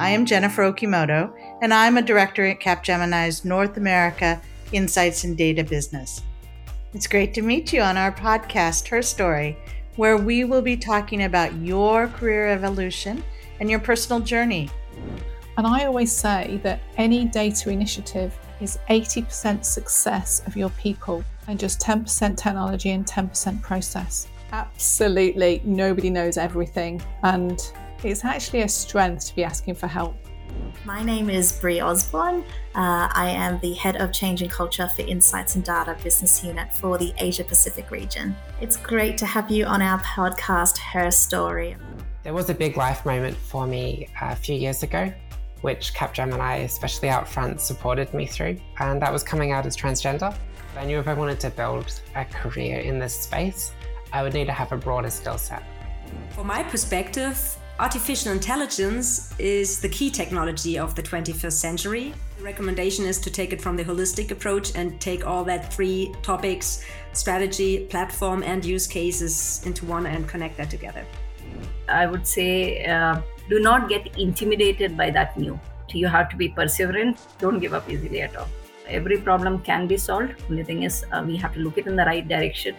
I am Jennifer Okimoto, and I'm a director at Capgemini's North America Insights and Data business. It's great to meet you on our podcast, Her Story, where we will be talking about your career evolution and your personal journey. And I always say that any data initiative is 80% success of your people and just 10% technology and 10% process. Absolutely, nobody knows everything, and it's actually a strength to be asking for help. My name is Brie Osborne. Uh, I am the head of change and culture for Insights and Data business unit for the Asia Pacific region. It's great to have you on our podcast, Her Story. There was a big life moment for me a few years ago, which Capgemini, especially out front, supported me through, and that was coming out as transgender. I knew if I wanted to build a career in this space, I would need to have a broader skill set. From my perspective, artificial intelligence is the key technology of the 21st century. The recommendation is to take it from the holistic approach and take all that three topics strategy, platform, and use cases into one and connect that together. I would say uh, do not get intimidated by that new. You have to be perseverant, don't give up easily at all. Every problem can be solved. Only thing is, uh, we have to look it in the right direction.